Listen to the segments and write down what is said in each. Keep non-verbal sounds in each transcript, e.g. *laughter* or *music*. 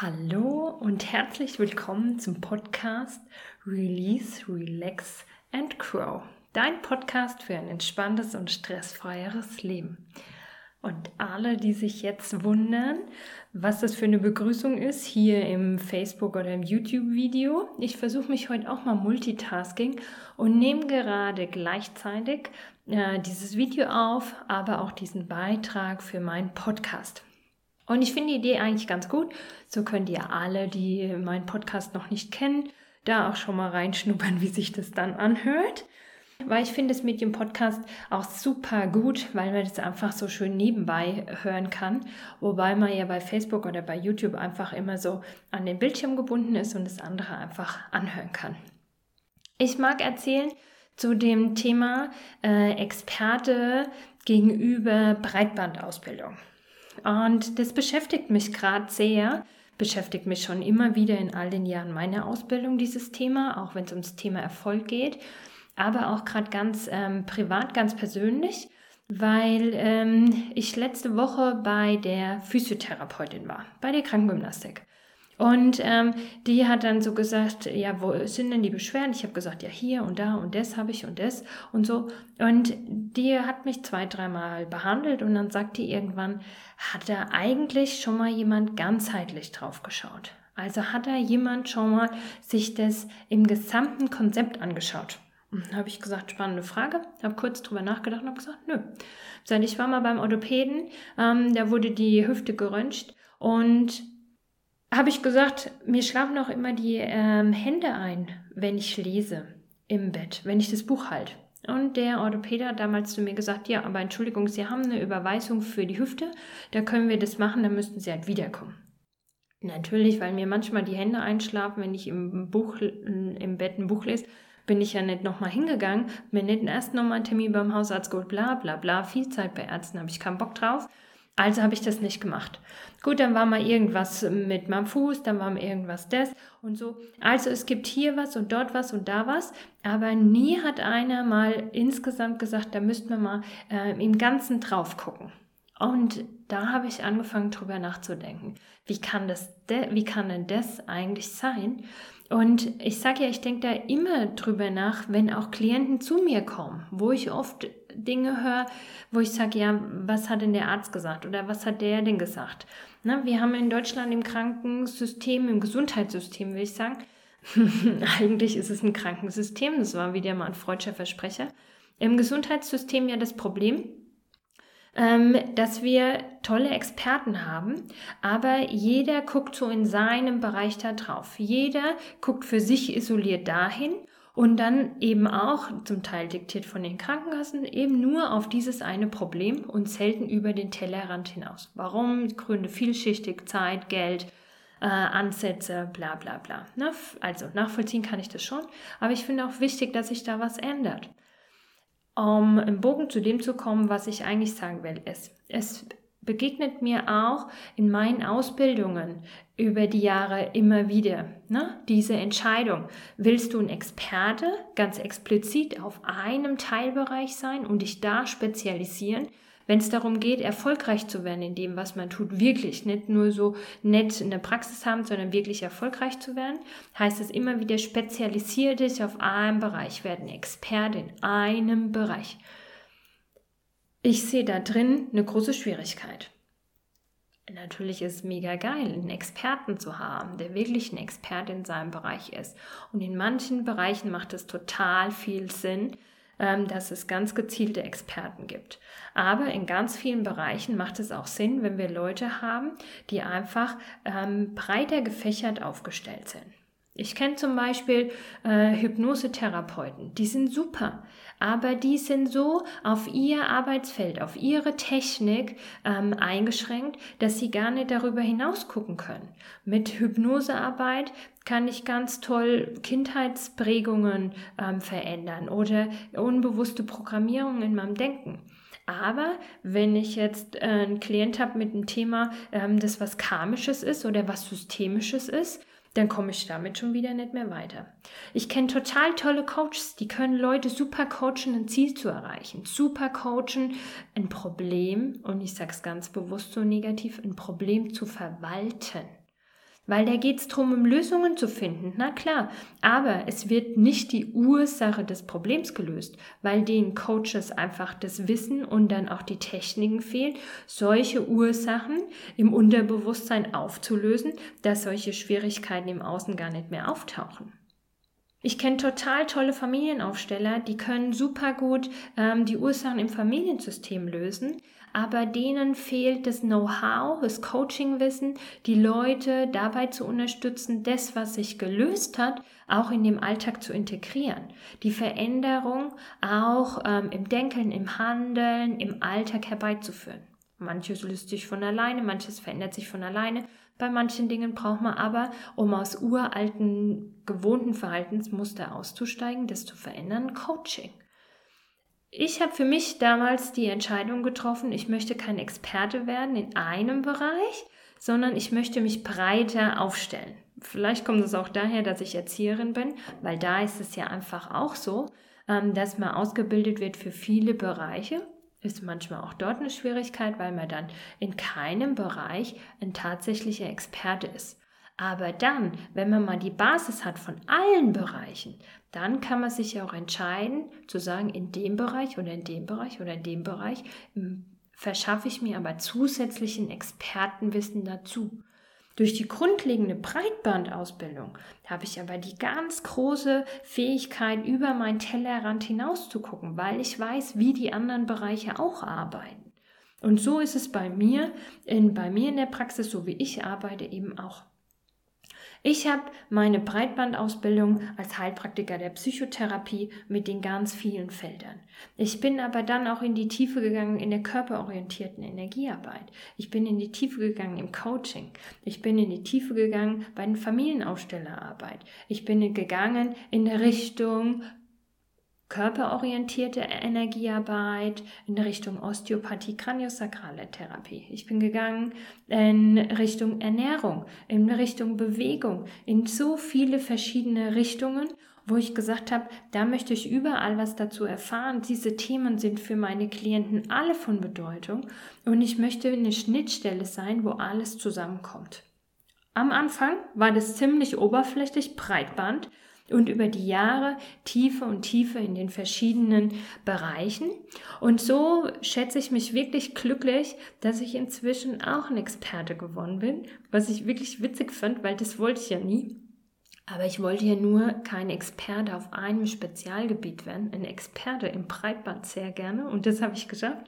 Hallo und herzlich willkommen zum Podcast Release, Relax and Grow. Dein Podcast für ein entspanntes und stressfreieres Leben. Und alle, die sich jetzt wundern, was das für eine Begrüßung ist, hier im Facebook oder im YouTube-Video, ich versuche mich heute auch mal Multitasking und nehme gerade gleichzeitig äh, dieses Video auf, aber auch diesen Beitrag für meinen Podcast. Und ich finde die Idee eigentlich ganz gut. So könnt ihr alle, die meinen Podcast noch nicht kennen, da auch schon mal reinschnuppern, wie sich das dann anhört. Weil ich finde das Medium Podcast auch super gut, weil man das einfach so schön nebenbei hören kann. Wobei man ja bei Facebook oder bei YouTube einfach immer so an den Bildschirm gebunden ist und das andere einfach anhören kann. Ich mag erzählen zu dem Thema äh, Experte gegenüber Breitbandausbildung. Und das beschäftigt mich gerade sehr, beschäftigt mich schon immer wieder in all den Jahren meiner Ausbildung dieses Thema, auch wenn es ums Thema Erfolg geht, aber auch gerade ganz ähm, privat, ganz persönlich, weil ähm, ich letzte Woche bei der Physiotherapeutin war, bei der Krankengymnastik. Und ähm, die hat dann so gesagt, ja, wo sind denn die Beschwerden? Ich habe gesagt, ja, hier und da und das habe ich und das und so. Und die hat mich zwei, dreimal behandelt und dann sagt die irgendwann, hat da eigentlich schon mal jemand ganzheitlich drauf geschaut? Also hat da jemand schon mal sich das im gesamten Konzept angeschaut? Habe ich gesagt, spannende Frage. Habe kurz drüber nachgedacht und habe gesagt, nö. Seit ich war mal beim Orthopäden, ähm, da wurde die Hüfte geröntgt und habe ich gesagt, mir schlafen auch immer die ähm, Hände ein, wenn ich lese im Bett, wenn ich das Buch halte. Und der Orthopäde hat damals zu mir gesagt, ja, aber Entschuldigung, Sie haben eine Überweisung für die Hüfte, da können wir das machen, dann müssten Sie halt wiederkommen. Natürlich, weil mir manchmal die Hände einschlafen, wenn ich im Buch, im Bett ein Buch lese, bin ich ja nicht nochmal hingegangen, mir nicht erst nochmal einen Termin beim Hausarzt geholt, bla bla bla, viel Zeit bei Ärzten habe ich keinen Bock drauf. Also habe ich das nicht gemacht. Gut, dann war mal irgendwas mit meinem Fuß, dann war mal irgendwas das und so. Also es gibt hier was und dort was und da was, aber nie hat einer mal insgesamt gesagt, da müssten wir mal äh, im Ganzen drauf gucken. Und da habe ich angefangen drüber nachzudenken. Wie kann das, wie kann denn das eigentlich sein? Und ich sage ja, ich denke da immer drüber nach, wenn auch Klienten zu mir kommen, wo ich oft Dinge höre, wo ich sage, ja, was hat denn der Arzt gesagt oder was hat der denn gesagt? Na, wir haben in Deutschland im Krankensystem, im Gesundheitssystem, will ich sagen, *laughs* eigentlich ist es ein Krankensystem, das war wieder mal ein freudscher Versprecher, im Gesundheitssystem ja das Problem, dass wir tolle Experten haben, aber jeder guckt so in seinem Bereich da drauf. Jeder guckt für sich isoliert dahin und dann eben auch, zum Teil diktiert von den Krankenkassen, eben nur auf dieses eine Problem und selten über den Tellerrand hinaus. Warum? Gründe vielschichtig, Zeit, Geld, äh, Ansätze, bla bla bla. Ne? Also nachvollziehen kann ich das schon, aber ich finde auch wichtig, dass sich da was ändert. Um im Bogen zu dem zu kommen, was ich eigentlich sagen will, ist, es begegnet mir auch in meinen Ausbildungen über die Jahre immer wieder. Ne? Diese Entscheidung, willst du ein Experte ganz explizit auf einem Teilbereich sein und dich da spezialisieren? Wenn es darum geht, erfolgreich zu werden in dem, was man tut, wirklich nicht nur so nett in der Praxis haben, sondern wirklich erfolgreich zu werden, heißt es immer wieder, spezialisiere dich auf einem Bereich, werden Experte in einem Bereich. Ich sehe da drin eine große Schwierigkeit. Natürlich ist es mega geil, einen Experten zu haben, der wirklich ein Experte in seinem Bereich ist. Und in manchen Bereichen macht es total viel Sinn, dass es ganz gezielte Experten gibt. Aber in ganz vielen Bereichen macht es auch Sinn, wenn wir Leute haben, die einfach ähm, breiter gefächert aufgestellt sind. Ich kenne zum Beispiel äh, Hypnosetherapeuten, die sind super, aber die sind so auf ihr Arbeitsfeld, auf ihre Technik ähm, eingeschränkt, dass sie gar nicht darüber hinaus gucken können. Mit Hypnosearbeit kann ich ganz toll Kindheitsprägungen ähm, verändern oder unbewusste Programmierung in meinem Denken. Aber wenn ich jetzt äh, einen Klient habe mit einem Thema, ähm, das was karmisches ist oder was systemisches ist, dann komme ich damit schon wieder nicht mehr weiter. Ich kenne total tolle Coaches, die können Leute super coachen, ein Ziel zu erreichen. Super coachen, ein Problem, und ich sage es ganz bewusst so negativ, ein Problem zu verwalten. Weil da geht es darum, um Lösungen zu finden, na klar. Aber es wird nicht die Ursache des Problems gelöst, weil den Coaches einfach das Wissen und dann auch die Techniken fehlen, solche Ursachen im Unterbewusstsein aufzulösen, dass solche Schwierigkeiten im Außen gar nicht mehr auftauchen. Ich kenne total tolle Familienaufsteller, die können super gut ähm, die Ursachen im Familiensystem lösen, aber denen fehlt das Know-how, das Coaching-Wissen, die Leute dabei zu unterstützen, das, was sich gelöst hat, auch in dem Alltag zu integrieren. Die Veränderung auch ähm, im Denken, im Handeln, im Alltag herbeizuführen. Manches löst sich von alleine, manches verändert sich von alleine. Bei manchen Dingen braucht man aber, um aus uralten, gewohnten Verhaltensmuster auszusteigen, das zu verändern, Coaching. Ich habe für mich damals die Entscheidung getroffen, ich möchte kein Experte werden in einem Bereich, sondern ich möchte mich breiter aufstellen. Vielleicht kommt es auch daher, dass ich Erzieherin bin, weil da ist es ja einfach auch so, ähm, dass man ausgebildet wird für viele Bereiche. Ist manchmal auch dort eine Schwierigkeit, weil man dann in keinem Bereich ein tatsächlicher Experte ist. Aber dann, wenn man mal die Basis hat von allen Bereichen, dann kann man sich ja auch entscheiden, zu sagen, in dem Bereich oder in dem Bereich oder in dem Bereich hm, verschaffe ich mir aber zusätzlichen Expertenwissen dazu. Durch die grundlegende Breitbandausbildung habe ich aber die ganz große Fähigkeit, über meinen Tellerrand hinaus zu gucken, weil ich weiß, wie die anderen Bereiche auch arbeiten. Und so ist es bei mir, in, bei mir in der Praxis, so wie ich arbeite, eben auch. Ich habe meine Breitbandausbildung als Heilpraktiker der Psychotherapie mit den ganz vielen Feldern. Ich bin aber dann auch in die Tiefe gegangen in der körperorientierten Energiearbeit. Ich bin in die Tiefe gegangen im Coaching. Ich bin in die Tiefe gegangen bei den Familienaufstellerarbeit. Ich bin gegangen in Richtung körperorientierte Energiearbeit in Richtung Osteopathie, kraniosakrale Therapie. Ich bin gegangen in Richtung Ernährung, in Richtung Bewegung, in so viele verschiedene Richtungen, wo ich gesagt habe, da möchte ich überall was dazu erfahren. Diese Themen sind für meine Klienten alle von Bedeutung und ich möchte eine Schnittstelle sein, wo alles zusammenkommt. Am Anfang war das ziemlich oberflächlich Breitband und über die Jahre tiefer und tiefer in den verschiedenen Bereichen. Und so schätze ich mich wirklich glücklich, dass ich inzwischen auch ein Experte geworden bin, was ich wirklich witzig fand, weil das wollte ich ja nie. Aber ich wollte ja nur kein Experte auf einem Spezialgebiet werden, ein Experte im Breitband sehr gerne und das habe ich geschafft.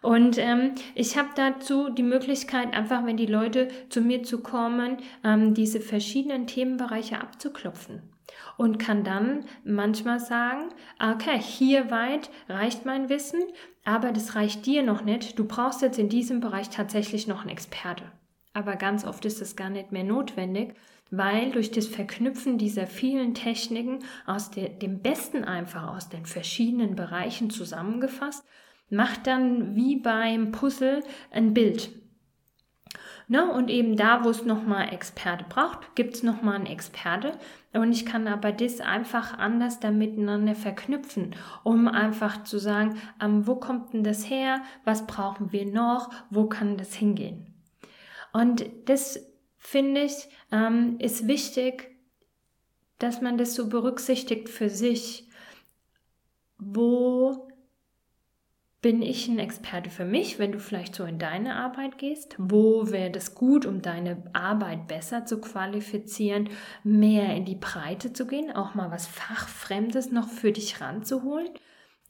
Und ähm, ich habe dazu die Möglichkeit, einfach, wenn die Leute zu mir zu kommen, ähm, diese verschiedenen Themenbereiche abzuklopfen und kann dann manchmal sagen, okay, hier weit reicht mein Wissen, aber das reicht dir noch nicht. Du brauchst jetzt in diesem Bereich tatsächlich noch einen Experte. Aber ganz oft ist es gar nicht mehr notwendig, weil durch das Verknüpfen dieser vielen Techniken aus der, dem Besten einfach aus den verschiedenen Bereichen zusammengefasst, macht dann wie beim Puzzle ein Bild. Ne? Und eben da, wo es nochmal Experte braucht, gibt es nochmal einen Experte. Und ich kann aber das einfach anders da miteinander verknüpfen, um einfach zu sagen, ähm, wo kommt denn das her? Was brauchen wir noch? Wo kann das hingehen? Und das finde ich, ähm, ist wichtig, dass man das so berücksichtigt für sich. Wo bin ich ein Experte für mich, wenn du vielleicht so in deine Arbeit gehst? Wo wäre das gut, um deine Arbeit besser zu qualifizieren, mehr in die Breite zu gehen, auch mal was Fachfremdes noch für dich ranzuholen?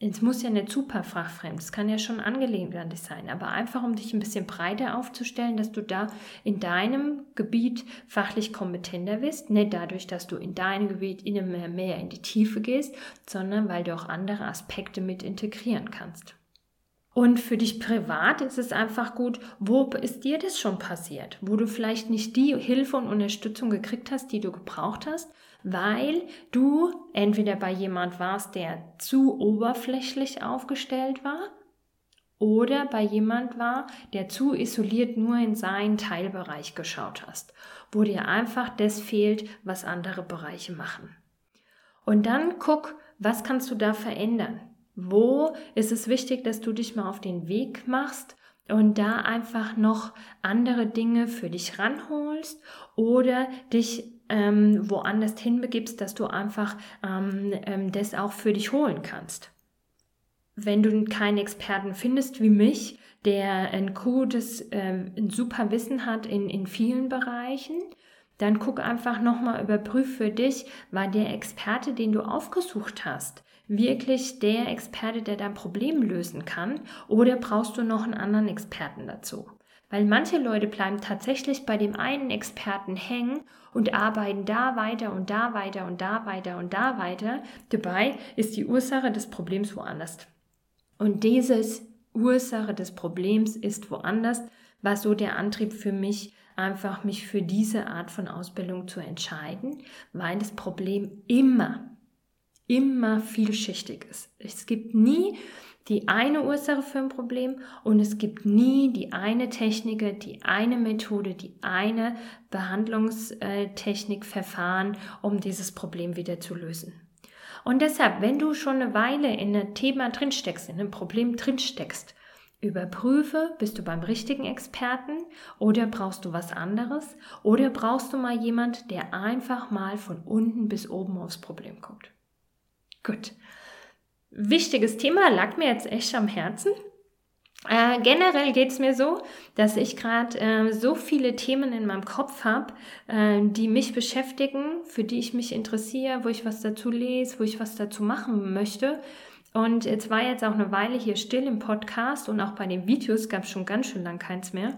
Es muss ja nicht super fachfremd, es kann ja schon angelehnt an dich sein, aber einfach um dich ein bisschen breiter aufzustellen, dass du da in deinem Gebiet fachlich kompetenter bist, nicht dadurch, dass du in deinem Gebiet immer mehr in die Tiefe gehst, sondern weil du auch andere Aspekte mit integrieren kannst. Und für dich privat ist es einfach gut, wo ist dir das schon passiert, wo du vielleicht nicht die Hilfe und Unterstützung gekriegt hast, die du gebraucht hast, weil du entweder bei jemand warst, der zu oberflächlich aufgestellt war, oder bei jemand war, der zu isoliert nur in seinen Teilbereich geschaut hast, wo dir einfach das fehlt, was andere Bereiche machen. Und dann guck, was kannst du da verändern? Wo ist es wichtig, dass du dich mal auf den Weg machst und da einfach noch andere Dinge für dich ranholst oder dich ähm, woanders hinbegibst, dass du einfach ähm, ähm, das auch für dich holen kannst. Wenn du keinen Experten findest wie mich, der ein gutes, äh, ein super Wissen hat in, in vielen Bereichen, dann guck einfach nochmal, überprüf für dich, war der Experte, den du aufgesucht hast, wirklich der Experte, der dein Problem lösen kann oder brauchst du noch einen anderen Experten dazu? Weil manche Leute bleiben tatsächlich bei dem einen Experten hängen und arbeiten da weiter und da weiter und da weiter und da weiter. Dabei ist die Ursache des Problems woanders. Und dieses Ursache des Problems ist woanders, war so der Antrieb für mich, einfach mich für diese Art von Ausbildung zu entscheiden, weil das Problem immer, immer vielschichtig ist. Es gibt nie die eine Ursache für ein Problem und es gibt nie die eine Technik, die eine Methode, die eine Behandlungstechnik, Verfahren, um dieses Problem wieder zu lösen. Und deshalb, wenn du schon eine Weile in einem Thema drinsteckst, in einem Problem drinsteckst, Überprüfe, bist du beim richtigen Experten oder brauchst du was anderes oder brauchst du mal jemand, der einfach mal von unten bis oben aufs Problem guckt. Gut. Wichtiges Thema lag mir jetzt echt am Herzen. Äh, generell geht es mir so, dass ich gerade äh, so viele Themen in meinem Kopf habe, äh, die mich beschäftigen, für die ich mich interessiere, wo ich was dazu lese, wo ich was dazu machen möchte und jetzt war jetzt auch eine Weile hier still im Podcast und auch bei den Videos gab es schon ganz schön lang keins mehr,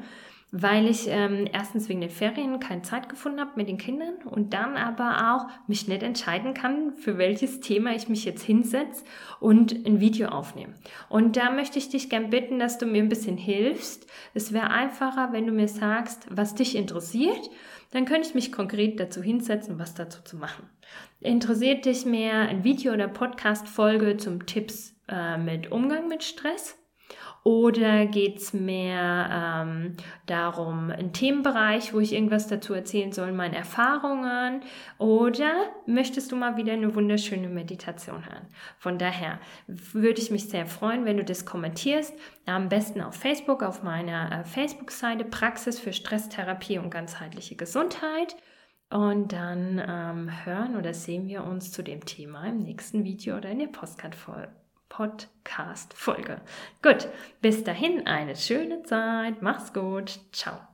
weil ich ähm, erstens wegen den Ferien keine Zeit gefunden habe mit den Kindern und dann aber auch mich nicht entscheiden kann, für welches Thema ich mich jetzt hinsetze und ein Video aufnehme. Und da möchte ich dich gern bitten, dass du mir ein bisschen hilfst. Es wäre einfacher, wenn du mir sagst, was dich interessiert dann könnte ich mich konkret dazu hinsetzen, was dazu zu machen. Interessiert dich mehr ein Video oder Podcast-Folge zum Tipps äh, mit Umgang mit Stress? Oder geht es mehr ähm, darum, ein Themenbereich, wo ich irgendwas dazu erzählen soll, meine Erfahrungen? Oder möchtest du mal wieder eine wunderschöne Meditation hören? Von daher würde ich mich sehr freuen, wenn du das kommentierst. Am besten auf Facebook, auf meiner äh, Facebook-Seite Praxis für Stresstherapie und ganzheitliche Gesundheit. Und dann ähm, hören oder sehen wir uns zu dem Thema im nächsten Video oder in der Postcard-Folge. Podcast-Folge. Gut, bis dahin eine schöne Zeit. Mach's gut. Ciao.